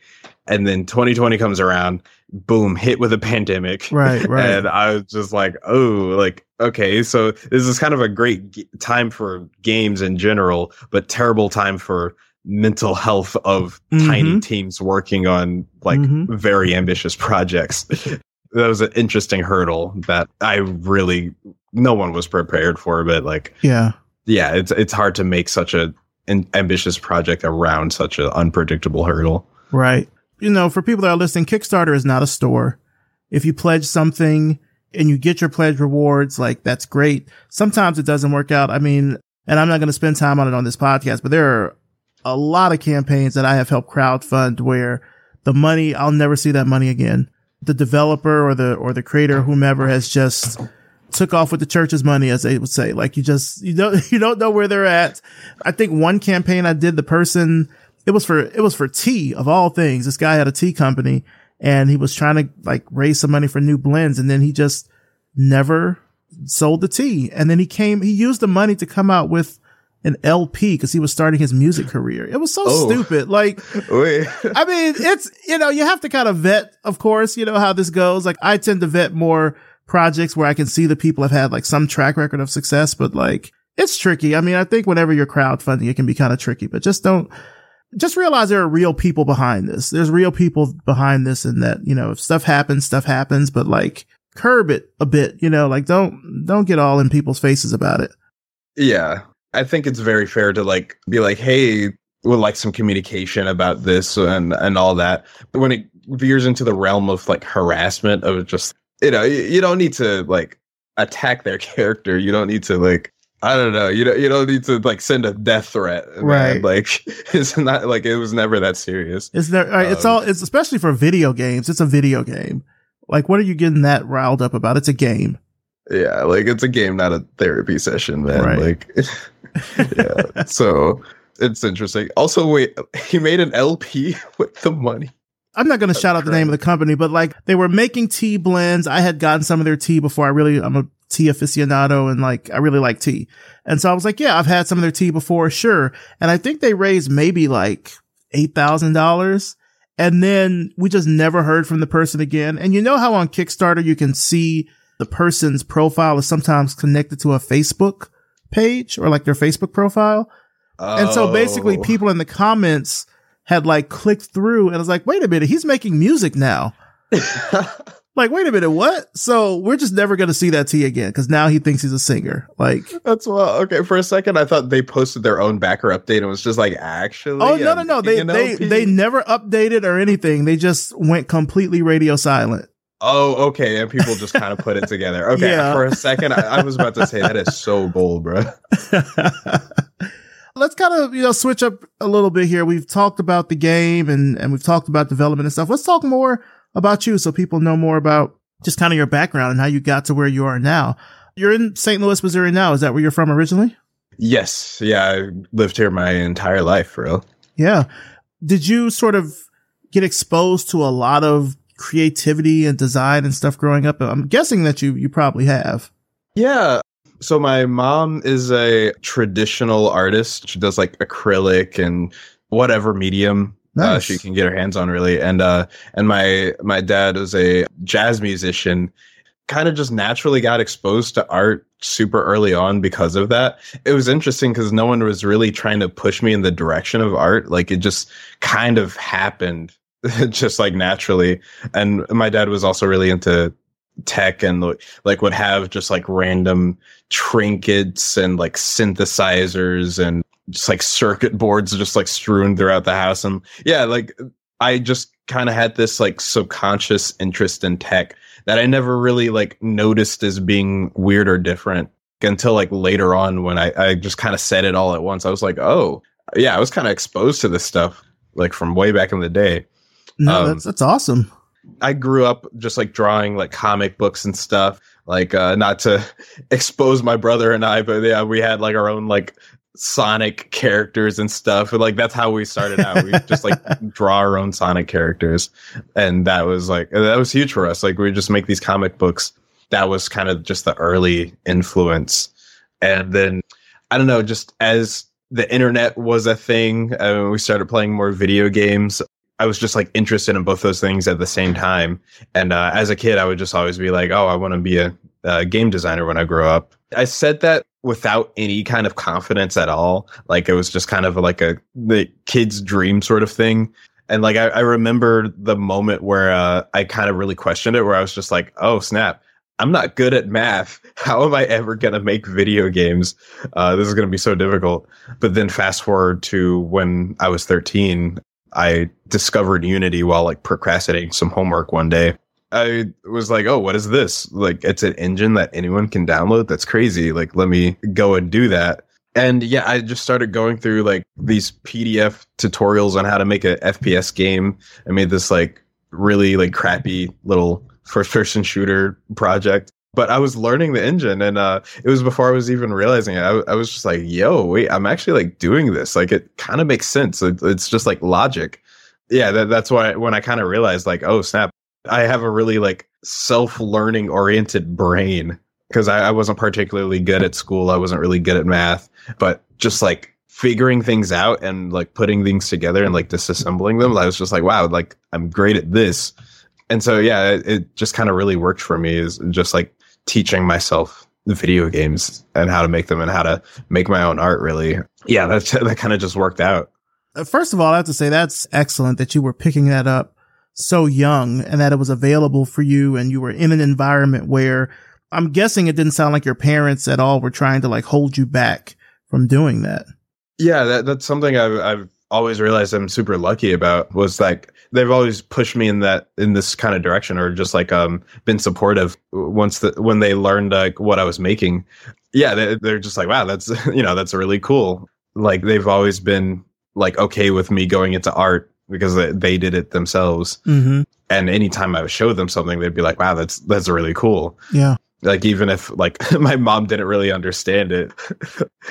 and then 2020 comes around boom hit with a pandemic right (laughs) right and i was just like oh like okay so this is kind of a great g- time for games in general but terrible time for mental health of mm-hmm. tiny teams working on like mm-hmm. very ambitious projects (laughs) that was an interesting hurdle that i really no one was prepared for, but like, yeah, yeah, it's it's hard to make such a an ambitious project around such an unpredictable hurdle. Right. You know, for people that are listening, Kickstarter is not a store. If you pledge something and you get your pledge rewards, like that's great. Sometimes it doesn't work out. I mean, and I'm not going to spend time on it on this podcast, but there are a lot of campaigns that I have helped crowdfund where the money, I'll never see that money again. The developer or the, or the creator, whomever has just took off with the church's money, as they would say. Like you just, you don't, (laughs) you don't know where they're at. I think one campaign I did, the person, it was for, it was for tea of all things. This guy had a tea company and he was trying to like raise some money for new blends. And then he just never sold the tea. And then he came, he used the money to come out with an LP because he was starting his music career. It was so oh. stupid. Like, (laughs) I mean, it's, you know, you have to kind of vet, of course, you know how this goes. Like I tend to vet more projects where I can see the people have had like some track record of success, but like it's tricky. I mean, I think whenever you're crowdfunding, it can be kind of tricky, but just don't, just realize there are real people behind this. There's real people behind this and that, you know, if stuff happens, stuff happens, but like curb it a bit, you know, like don't, don't get all in people's faces about it. Yeah. I think it's very fair to like be like, Hey, would like some communication about this and, and all that. But when it veers into the realm of like harassment of just you know, you, you don't need to like attack their (laughs) character. You don't need to like I don't know. You don't you don't need to like send a death threat. Right. Like (laughs) it's not like it was never that serious. Is there um, it's all it's especially for video games. It's a video game. Like what are you getting that riled up about? It's a game. Yeah, like it's a game, not a therapy session, man. Right. Like (laughs) yeah. so it's interesting. Also, wait, he made an LP with the money. I'm not going to shout out the name of the company, but like they were making tea blends. I had gotten some of their tea before. I really, I'm a tea aficionado and like I really like tea. And so I was like, yeah, I've had some of their tea before. Sure. And I think they raised maybe like $8,000. And then we just never heard from the person again. And you know how on Kickstarter you can see the person's profile is sometimes connected to a Facebook page or like their Facebook profile. And so basically Oh. people in the comments had like clicked through and I was like, wait a minute, he's making music now. (laughs) Like, wait a minute, what? So we're just never going to see that tea again because now he thinks he's a singer. Like, That's well, okay. For a second, I thought they posted their own backer update and was just like, actually. oh no, no, no, they they they never updated or anything. They just went completely radio silent. Oh, okay. And people just kind of put it together. Okay. (laughs) Yeah. For a second, I, I was about to say that is so bold, bro. (laughs) Let's kind of you know switch up a little bit here. We've talked about the game and and we've talked about development and stuff. Let's talk more about you so people know more about just kind of your background and how you got to where you are now. You're in St. Louis, Missouri now. Is that where you're from originally? Yes. Yeah. I lived here my entire life, bro. Yeah. Did you sort of get exposed to a lot of creativity and design and stuff growing up? I'm guessing that you you probably have. Yeah. So my mom is a traditional artist. She does like acrylic and whatever medium uh, she can get her hands on, really. And uh, and my my dad was a jazz musician. Kind of just naturally got exposed to art super early on because of that. It was interesting because no one was really trying to push me in the direction of art. Like it just kind of happened, (laughs) just like naturally. And my dad was also really into tech and like- would have just like random trinkets and like synthesizers and just like circuit boards just like strewn throughout the house. And yeah like i just kind of had this like subconscious interest in tech that i never really like noticed as being weird or different until like later on when i, I just kind of said it all at once. I was like oh yeah i was kind of exposed to this stuff like from way back in the day. No, Um, that's that's awesome. I grew up just like drawing like comic books and stuff. Like uh not to (laughs) expose my brother and I, but yeah, we had like our own like Sonic characters and stuff. And like that's how we started out. We just like (laughs) draw our own Sonic characters. And that was like that was huge for us. Like we just make these comic books. That was kind of just the early influence. And then I don't know, just as the internet was a thing, uh, we started playing more video games. I was just like interested in both those things at the same time. And uh, as a kid, I would just always be like, "Oh, I want to be a, a game designer when I grow up." I said that without any kind of confidence at all. Like it was just kind of like a the kid's dream sort of thing. And like I, I remember the moment where uh, I kind of really questioned it, where I was just like, "Oh snap." I'm not good at math. (laughs) How am I ever going to make video games? Uh, this is going to be so difficult. But then fast forward to when I was 13, I discovered Unity while like procrastinating some homework one day. I was like, "Oh, what is this? Like, it's an engine that anyone can download. That's crazy. Like, let me go and do that." And yeah, I just started going through like these PDF tutorials on how to make a FPS game. I made this like really like crappy little first person shooter project. But I was learning the engine and uh it was before I was even realizing it. I, I was just like, yo, wait, I'm actually like doing this. Like it kind of makes sense. It, it's just like logic. Yeah, that, that's why when I kind of realized like, oh snap, I have a really like self-learning oriented brain because I, I wasn't particularly good at school. I wasn't really good at math, but just like figuring things out and like putting things together and like disassembling them, I was just like, wow, like I'm great at this. And so yeah, it, it just kind of really worked for me is just like teaching myself the video games and how to make them and how to make my own art really. Yeah, that's that (laughs) kind of just worked out. Uh, First of all, I have to say that's excellent that you were picking that up so young and that it was available for you and you were in an environment where I'm guessing it didn't sound like your parents at all were trying to like hold you back from doing that. Yeah, that, that's something I've, I've always realized I'm super lucky about was like they've always pushed me in that in this kind of direction or just like um been supportive once the when they learned like what I was making. Yeah, they, they're just like wow, that's (laughs) you know that's really cool. Like they've always been like okay with me going into art because they, they did it themselves. Mm-hmm. And anytime I would show them something, they'd be like, wow, that's that's really cool Yeah. Like even if like (laughs) my mom didn't really understand it. (laughs)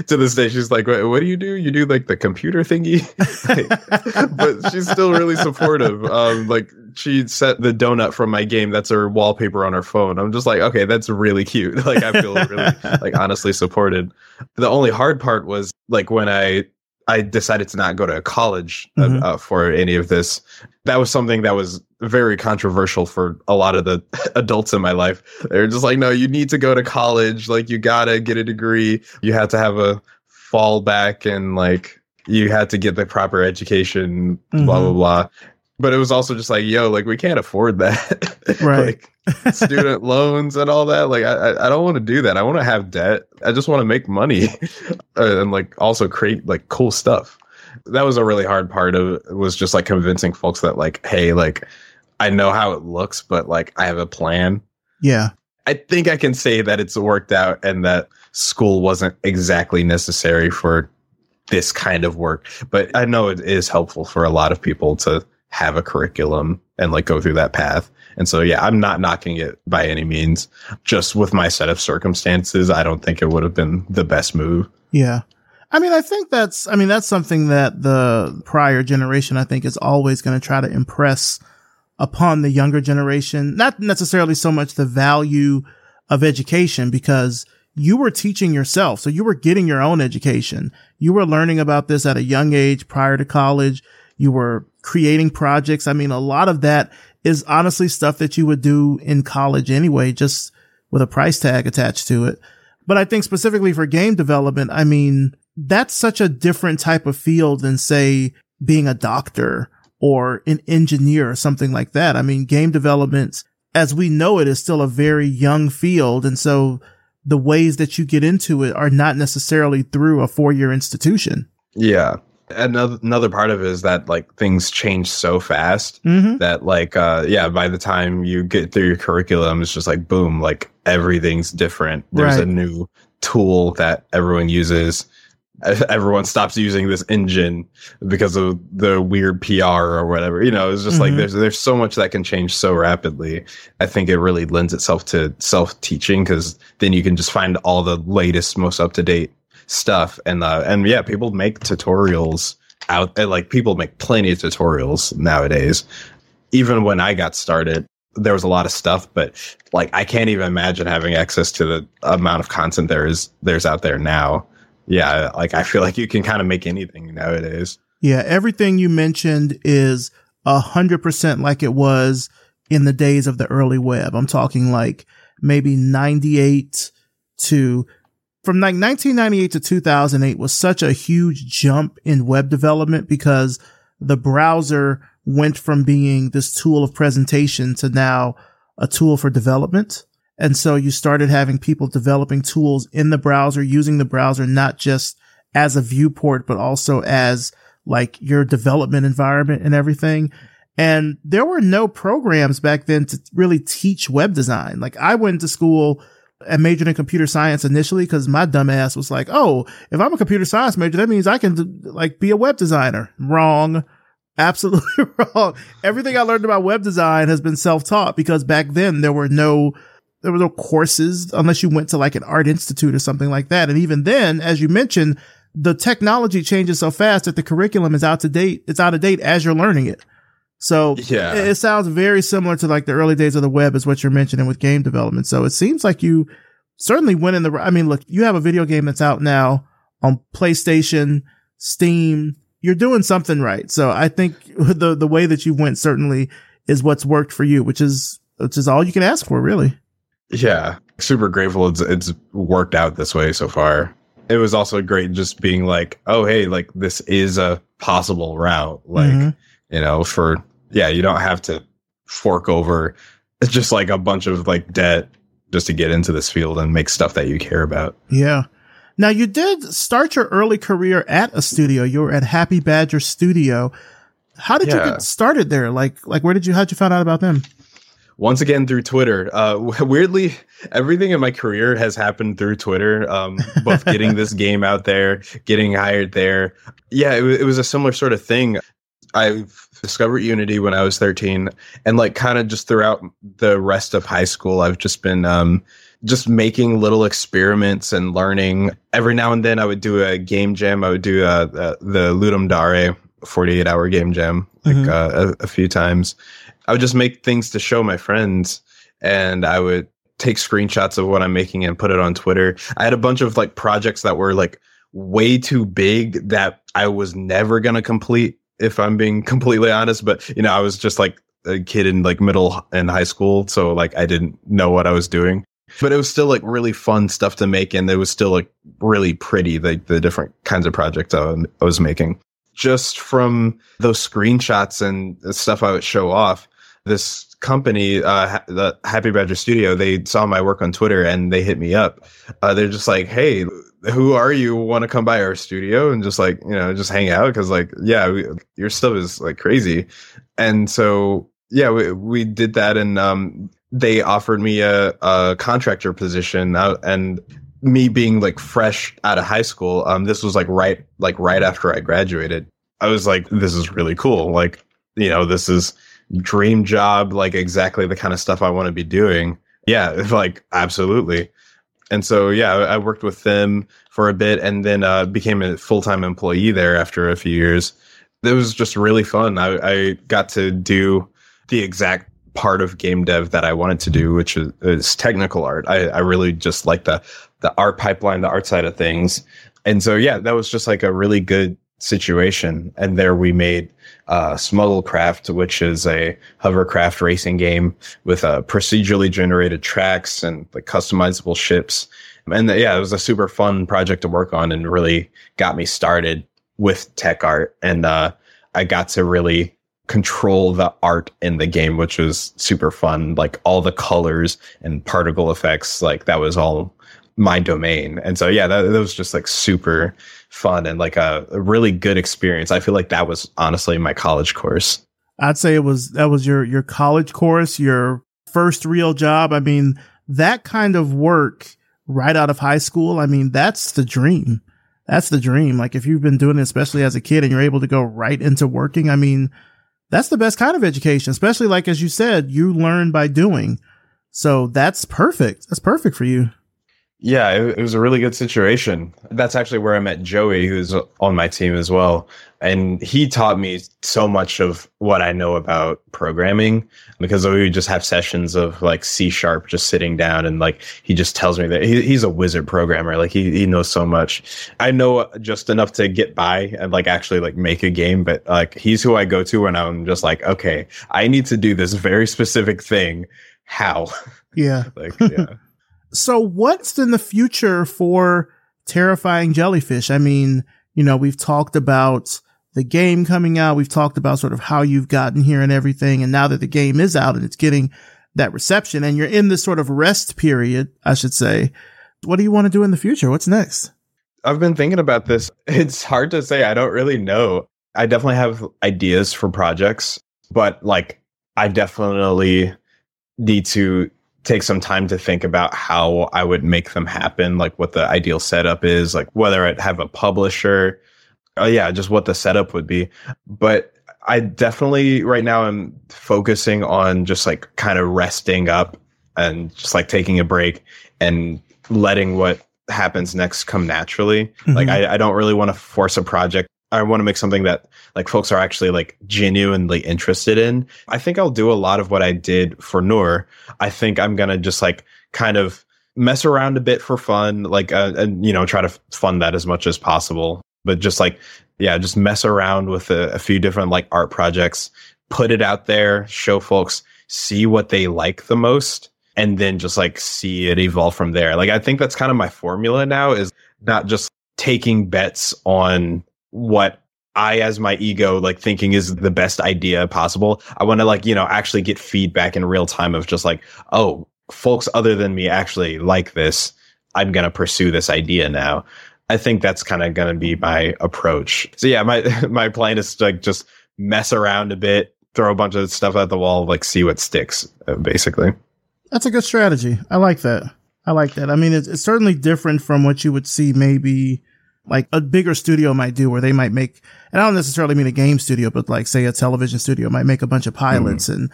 To this day she's like what, what do you do? You do like the computer thingy? (laughs) But she's still really supportive. Um like she set the donut from my game that's her wallpaper on her phone. I'm just like okay that's really cute. Like i feel really like honestly supported. The only hard part was like when i i decided to not go to college uh, Mhm. uh, for any of this. That was something that was very controversial for a lot of the (laughs) adults in my life they're just like, no, you need to go to college. Like, you gotta get a degree. You have to have a fallback, and like you had to get the proper education, Mhm. blah blah blah. But it was also just like, yo, like we can't afford that. (laughs) Right. like student (laughs) loans and all that. Like I, I- don't want to do that. I want to have debt. I just want to make money and like also create like cool stuff. That was a really hard part of it was just like convincing folks that like, hey, like I know how it looks, but like I have a plan. Yeah. I think I can say that it's worked out and that school wasn't exactly necessary for this kind of work. But I know it is helpful for a lot of people to have a curriculum and like go through that path. And so, yeah, I'm not knocking it by any means. Just with my set of circumstances, I don't think it would have been the best move. Yeah. I mean, I think that's, I mean, that's something that the prior generation, I think, is always going to try to impress upon the younger generation. Not necessarily so much the value of education because you were teaching yourself. So you were getting your own education. You were learning about this at a young age prior to college. You were creating projects. I mean, a lot of that is honestly stuff that you would do in college anyway, just with a price tag attached to it. But I think specifically for game development, I mean, that's such a different type of field than say being a doctor or an engineer or something like that. I mean, game development, as we know it, is still a very young field. And so the ways that you get into it are not necessarily through a four year institution. Yeah. Another another part of it is that like things change so fast Mm-hmm. that like uh yeah by the time you get through your curriculum it's just like boom like everything's different there's a new tool that everyone uses (laughs) everyone stops using this engine because of the weird PR or whatever. You know it's just like Mhm. there's there's so much that can change so rapidly. I think it really lends itself to self teaching cuz then you can just find all the latest most up to date stuff. And uh and yeah people make tutorials out like people make plenty of tutorials nowadays. Even when i got started there was a lot of stuff but like i can't even imagine having access to the amount of content there is there's out there now yeah like i feel like you can kind of make anything nowadays Yeah, everything you mentioned is a hundred percent like it was in the days of the early web. I'm talking like maybe 98 to from like 1998 to 2008 was such a huge jump in web development because the browser went from being this tool of presentation to now a tool for development. And so you started having people developing tools in the browser, using the browser not just as a viewport, but also as like your development environment and everything. And there were no programs back then to really teach web design. Like I went to school and majored in computer science initially because my dumbass was like, "Oh, if I'm a computer science major, that means I can like be a web designer." Wrong, (laughs) absolutely (laughs) wrong. Everything I learned about web design has been self-taught because back then there were no there were no courses unless you went to like an art institute or something like that. And even then, as you mentioned, the technology changes so fast that the curriculum is out to date. It's out of date as you're learning it. So Yeah. it, it sounds very similar to like the early days of the web is what you're mentioning with game development. So it seems like you certainly went in the, I mean, look, you have a video game that's out now on PlayStation, Steam. You're doing something right. So I think (laughs) the, the way that you went certainly is what's worked for you, which is, which is all you can ask for, really. Yeah super grateful it's it's worked out this way so far it was also great just being like oh hey like this is a possible route like Mhm. you know for yeah you don't have to fork over it's just like a bunch of like debt just to get into this field and make stuff that you care about Yeah. Now you did start your early career at a studio. You were at Happy Badger Studio. How did you get started there? Like, like where did you, how'd you find out about them? Once again through twitter. Uh (laughs) weirdly everything in my career has happened through twitter um both getting this (laughs) game out there getting hired there. Yeah it, it was a similar sort of thing. I discovered unity when i was 13 and like kind of just throughout the rest of high school i've just been um just making little experiments and learning. Every now and then i would do a game jam. I would do uh, uh the ludum dare 48 hour game jam like Mhm. uh, a, a few times I would just make things to show my friends and I would take screenshots of what I'm making and put it on Twitter. I had a bunch of like projects that were like way too big that I was never going to complete if I'm being (laughs) completely honest, but you know, I was just like a kid in like middle and high school, so like I didn't know what I was doing. but it was still like really fun stuff to make. And it was still like really pretty, like the different kinds of projects I was making. Just from those screenshots and stuff I would show off, this company, uh, the Happy Badger Studio, they saw my work on Twitter and they hit me up. Uh, they're just like, "Hey, who are you? Want to come by our studio and just like you know just hang out?" Because like, yeah, we, your stuff is like crazy, and so yeah, we we did that, and um, they offered me a, a contractor position, uh, and me being like fresh out of high school, um, this was like right like right after I graduated. I was like, this is really cool. Like, you know, this is dream job, like exactly the kind of stuff I want to be doing. Yeah, (laughs) like absolutely. And so, yeah, I worked with them for a bit and then uh, became a full time employee there after a few years. It was just really fun. I, I, got to do the exact part of game dev that I wanted to do, which is, is technical art. I, I really just like the the art pipeline, the art side of things. And so, yeah, that was just like a really good situation. And there we made uh, Smugglecraft, which is a hovercraft racing game with uh, procedurally generated tracks and like customizable ships. And the, yeah, it was a super fun project to work on and really got me started with tech art. And uh, I got to really control the art in the game, which was super fun. Like all the colors and particle effects, like that was all my domain. And so, yeah, that, that was just like super fun and like a, a, really good experience. I feel like that was honestly my college course. I'd say it was, that was your, your college course, your first real job. I mean, that kind of work right out of high school. I mean, that's the dream. That's the dream. Like if you've been doing it, especially as a kid and you're able to go right into working, I mean, that's the best kind of education, especially like, as you said, you learn by doing. So that's perfect. That's perfect for you. Yeah, it, it, was a really good situation. That's actually where I met Joey, who's on my team as well. And he taught me so much of what I know about programming because we would just have sessions of like C sharp, just sitting down and like he just tells me that he, he's a wizard programmer. Like he, he knows so much. I know just enough to get by and like actually like make a game, but like he's who I go to when I'm just like, okay, I need to do this very specific thing. How? (laughs) Yeah. like, yeah. So what's in the future for terrifying jellyfish? I mean, you know, we've talked about the game coming out. We've talked about sort of how you've gotten here and everything. And now that the game is out and it's getting that reception and you're in this sort of rest period, I should say, what do you want to do in the future? What's next? I've been thinking about this. (laughs) It's hard to say. I don't really know. I definitely have ideas for projects, but like I definitely need to take some time to think about how I would make them happen, like what the ideal setup is, like whether I'd have a publisher. Oh yeah, just what the setup would be. But I definitely right now I'm focusing on just like kind of resting up and just like taking a break and letting what happens next come naturally. Mm-hmm. Like I, I don't really want to force a project I want to make something that like folks are actually like genuinely interested in. I think I'll do a lot of what I did for Nour. I think I'm to just like kind of mess around a bit for fun, like, uh, and, you know, try to fund that as much as possible. But just like, yeah, just mess around with a, a few different like art projects, put it out there, show folks, see what they like the most, and then just like see it evolve from there. Like, I think that's kind of my formula now is not just taking bets on what I, as my ego, like thinking is the best idea possible. I want to like, you know, actually get feedback in real time of just like, oh, folks other than me actually like this. I'm going to pursue this idea now. I think that's kind of going to be my approach. So yeah, my, (laughs) my plan is to like just mess around a bit, throw a bunch of stuff at the wall, like see what sticks, uh, basically. That's a good strategy. I like that. I like that. I mean, it's, it's certainly different from what you would see maybe like a bigger studio might do where they might make, and I don't necessarily mean a game studio, but like say a television studio might make a bunch of pilots mm-hmm. and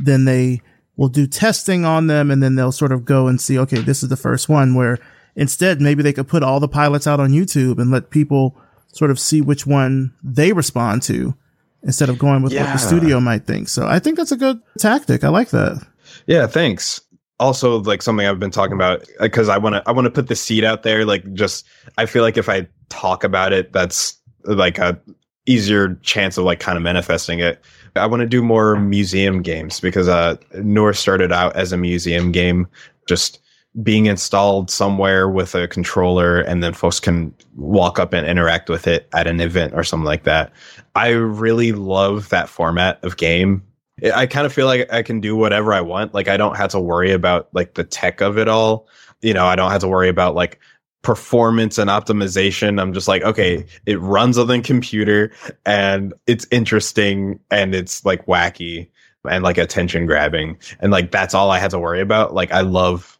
then they will do testing on them and then they'll sort of go and see, okay, this is the first one where instead maybe they could put all the pilots out on YouTube and let people sort of see which one they respond to instead of going with yeah. what the studio might think. So I think that's a good tactic. I like that. Yeah, thanks also like something I've been talking about because I want to I want to put the seed out there. Like, just I feel like if I talk about it, that's like a easier chance of like kind of manifesting it. I want to do more museum games because uh Nour started out as a museum game, just being installed somewhere with a controller and then folks can walk up and interact with it at an event or something like that. I really love that format of game. I kind of feel like I can do whatever I want. Like I don't have to worry about like the tech of it all. You know, I don't have to worry about like performance and optimization. I'm just like, okay, it runs on the computer and it's interesting and it's like wacky and like attention grabbing. And like that's all I had to worry about. Like I love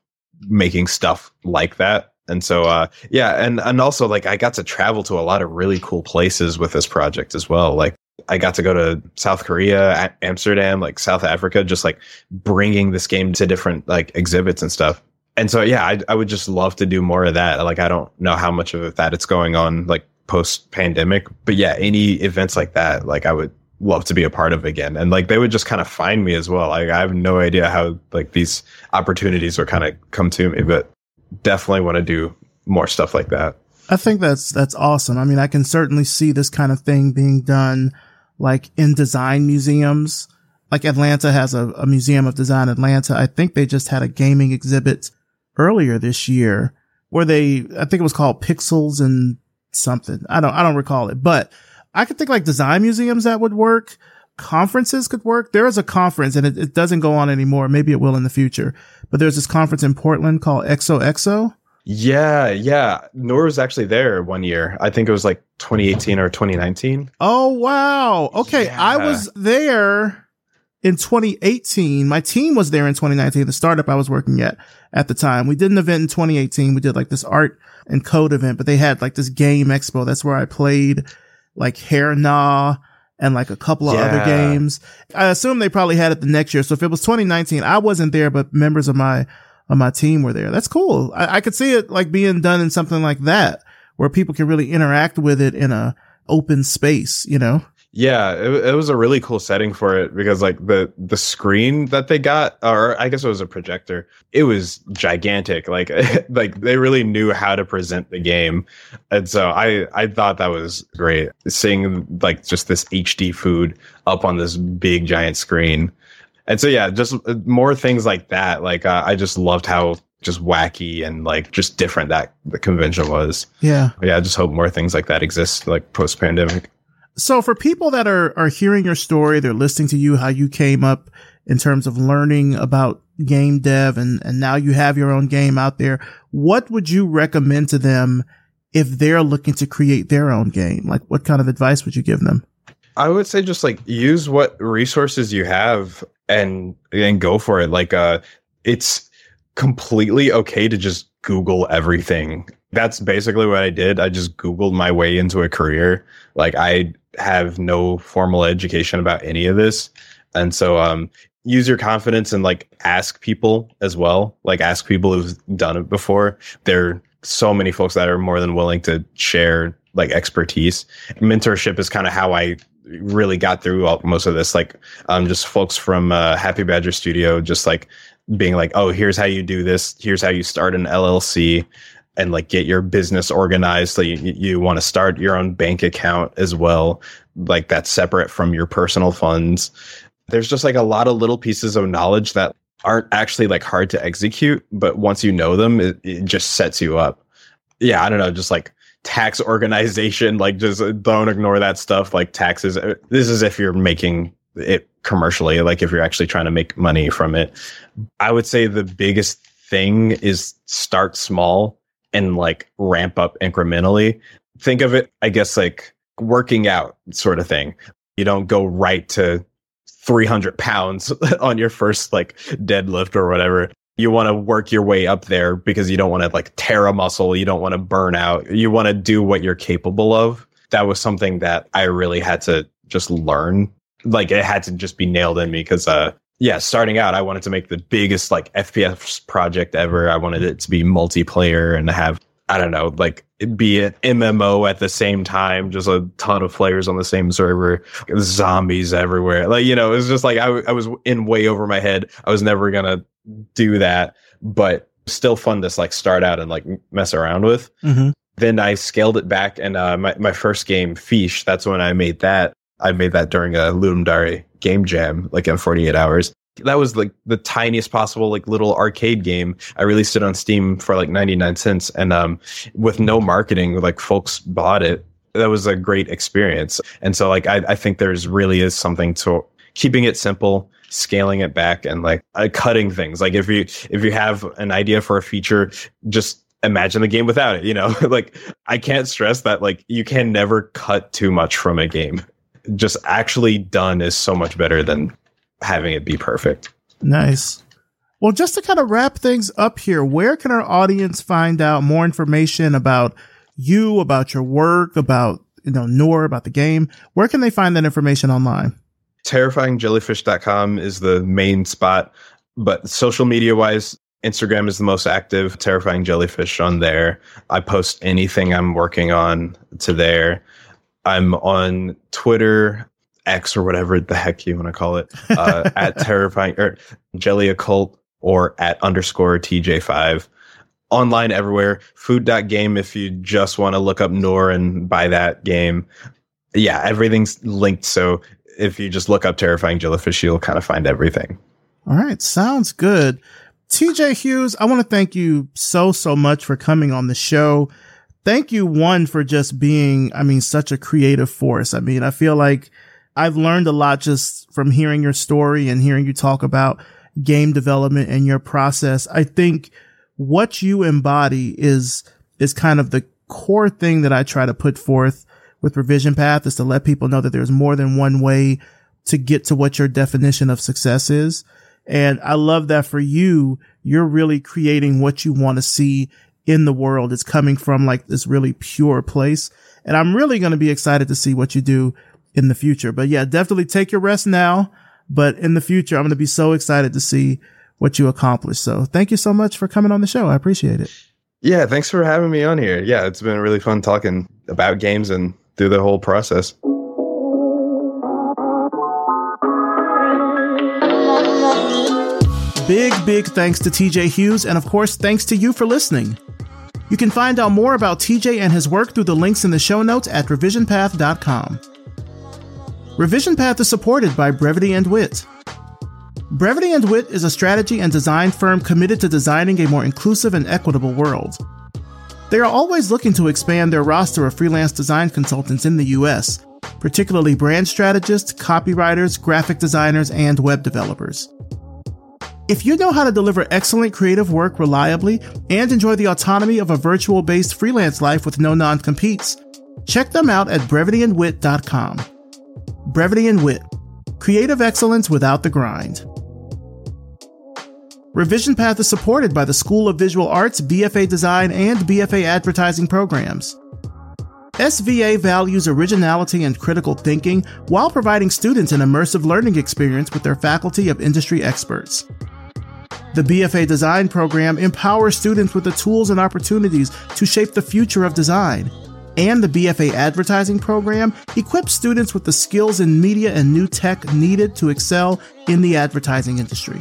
making stuff like that. And so uh yeah, and and also like I got to travel to a lot of really cool places with this project as well. Like I got to go to South Korea, Amsterdam, like South Africa, just like bringing this game to different like exhibits and stuff. And so, yeah, I, I would just love to do more of that. Like, I don't know how much of that it's going on like post pandemic, but yeah, any events like that, like I would love to be a part of again. And like they would just kind of find me as well. Like I have no idea how like these opportunities would kind of come to me, but definitely want to do more stuff like that. I think that's that's awesome. I mean, I can certainly see this kind of thing being done like in design museums. Like Atlanta has a, a museum of design Atlanta. I think they just had a gaming exhibit earlier this year where they, I think it was called Pixels and something. I don't, I don't recall it, but I could think like design museums that would work. Conferences could work. There is a conference and it, it doesn't go on anymore. Maybe it will in the future, but there's this conference in Portland called XOXO. Yeah, yeah. Nour was actually there one year. I think it was like 2018 or 2019. Oh, wow. Okay. Yeah. I was there in 2018. My team was there in 2019, the startup I was working at at the time. We did an event in 2018. We did like this art and code event, but they had like this game expo. That's where I played like Hair Nah and like a couple of yeah. other games. I assume they probably had it the next year. So if it was 2019, I wasn't there, but members of my, of my team were there. That's cool. I, I could see it like being done in something like that where people can really interact with it in a open space, you know? Yeah, it, it was a really cool setting for it because like the the screen that they got, or I guess it was a projector, it was gigantic. Like (laughs) like they really knew how to present the game, and so I I thought that was great seeing like just this HD food up on this big giant screen, and so yeah, just uh, more things like that. Like uh, I just loved how just wacky and like just different that the convention was. Yeah, yeah. I just hope more things like that exist like post pandemic. So for people that are, are hearing your story, they're listening to you, how you came up in terms of learning about game dev and, and now you have your own game out there. What would you recommend to them if they're looking to create their own game? Like what kind of advice would you give them? I would say just like use what resources you have and and go for it. Like uh it's completely okay to just Google everything. That's basically what I did. I just Googled my way into a career. Like I have no formal education about any of this. And so um use your confidence and like ask people as well. Like ask people who've done it before. There are so many folks that are more than willing to share like expertise. Mentorship is kind of how I really got through all, most of this. Like um just folks from uh, Happy Badger Studio just like being like, "Oh, here's how you do this. Here's how you start an LLC." and like get your business organized. So you, you want to start your own bank account as well. Like that's separate from your personal funds. There's just like a lot of little pieces of knowledge that aren't actually like hard to execute, but once you know them, it, it just sets you up. Yeah, I don't know, just like tax organization, like just don't ignore that stuff. Like taxes, uh, this is if you're making it commercially, like if you're actually trying to make money from it. I would say the biggest thing is start small and like ramp up incrementally. Think of it, I guess, like working out sort of thing. You don't go right to 300 pounds (laughs) on your first like deadlift or whatever. You want to work your way up there because you don't want to like tear a muscle. You don't want to burn out. You want to do what you're capable of. That was something that I really had to just learn. Like it had to just be nailed in me because uh, yeah, starting out, I wanted to make the biggest like FPS project ever. I wanted it to be multiplayer and have, I don't know, like be an MMO at the same time, just a ton of players on the same server, zombies everywhere. Like, you know, it was just like I, I was in way over my head. I was never going to do that, but still fun to like start out and like mess around with. Mm-hmm. Then I scaled it back and uh, my, my first game, Fish, that's when I made that. I made that during a Ludum Dare game jam, like in 48 hours. that was like the tiniest possible like little arcade game. I released it on Steam for like 99 cents and um with no marketing, like folks bought it. That was a great experience. And so like I, I think there's really is something to keeping it simple, scaling it back and like uh, cutting things. Like if you if you have an idea for a feature, just imagine the game without it, you know? (laughs) like I can't stress that like you can never cut too much from a game. Just actually done is so much better than having it be perfect. Nice. Well, just to kind of wrap things up here, where can our audience find out more information about you, about your work, about, you know, Nour, about the game? Where can they find that information online? Terrifyingjellyfish.com is the main spot, but social media wise, Instagram is the most active, Terrifying Jellyfish on there. I post anything I'm working on to there. I'm on Twitter X or whatever the heck you want to call it, uh, (laughs) at terrifying or jelly occult or at underscore TJ5. Online everywhere. Food.game if you just want to look up Nour and buy that game. Yeah, everything's linked. So if you just look up Terrifying Jellyfish, you'll kind of find everything. All right. Sounds good. TJ Hughes, I want to thank you so, so much for coming on the show. Thank you, one, for just being, I mean, such a creative force. I mean, I feel like I've learned a lot just from hearing your story and hearing you talk about game development and your process. I think what you embody is, is kind of the core thing that I try to put forth with Revision Path is to let people know that there's more than one way to get to what your definition of success is. And I love that for you, you're really creating what you want to see in the world. It's coming from like this really pure place. And I'm really going to be excited to see what you do in the future. But yeah, definitely take your rest now. But in the future, I'm going to be so excited to see what you accomplish. So thank you so much for coming on the show. I appreciate it. Yeah, thanks for having me on here. Yeah, it's been really fun talking about games and through the whole process. Big, big thanks to TJ Hughes, and of course, thanks to you for listening. You can find out more about TJ and his work through the links in the show notes at revisionpath.com. Revision Path is supported by Brevity and Wit. Brevity and Wit is a strategy and design firm committed to designing a more inclusive and equitable world. They are always looking to expand their roster of freelance design consultants in the US, particularly brand strategists, copywriters, graphic designers, and web developers. If you know how to deliver excellent creative work reliably and enjoy the autonomy of a virtual based freelance life with no non competes, check them out at brevityandwit.com brevity and wit, creative excellence without the grind. Revision Path is supported by the School of Visual Arts, BFA Design, and BFA Advertising programs. SVA values originality and critical thinking while providing students an immersive learning experience with their faculty of industry experts. The BFA Design program empowers students with the tools and opportunities to shape the future of design and the BFA advertising program equips students with the skills in media and new tech needed to excel in the advertising industry.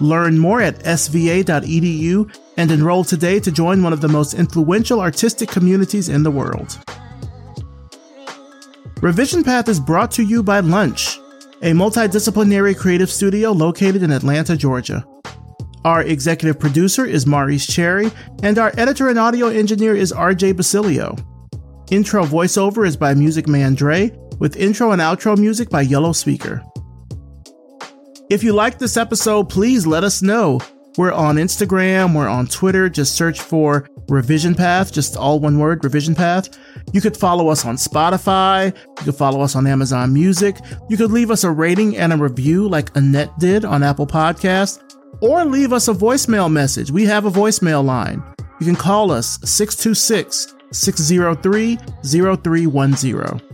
Learn more at sva.edu and enroll today to join one of the most influential artistic communities in the world. Revision Path is brought to you by Lunch, a multidisciplinary creative studio located in Atlanta, Georgia. Our executive producer is Maurice Cherry, and our editor and audio engineer is RJ Basilio. Intro voiceover is by Music Man Dre, with intro and outro music by Yellow Speaker. If you like this episode, please let us know. We're on Instagram, we're on Twitter, just search for Revision Path, just all one word, Revision Path. You could follow us on Spotify, you could follow us on Amazon Music, you could leave us a rating and a review like Annette did on Apple Podcasts, or leave us a voicemail message. We have a voicemail line. You can call us 626 603 0310.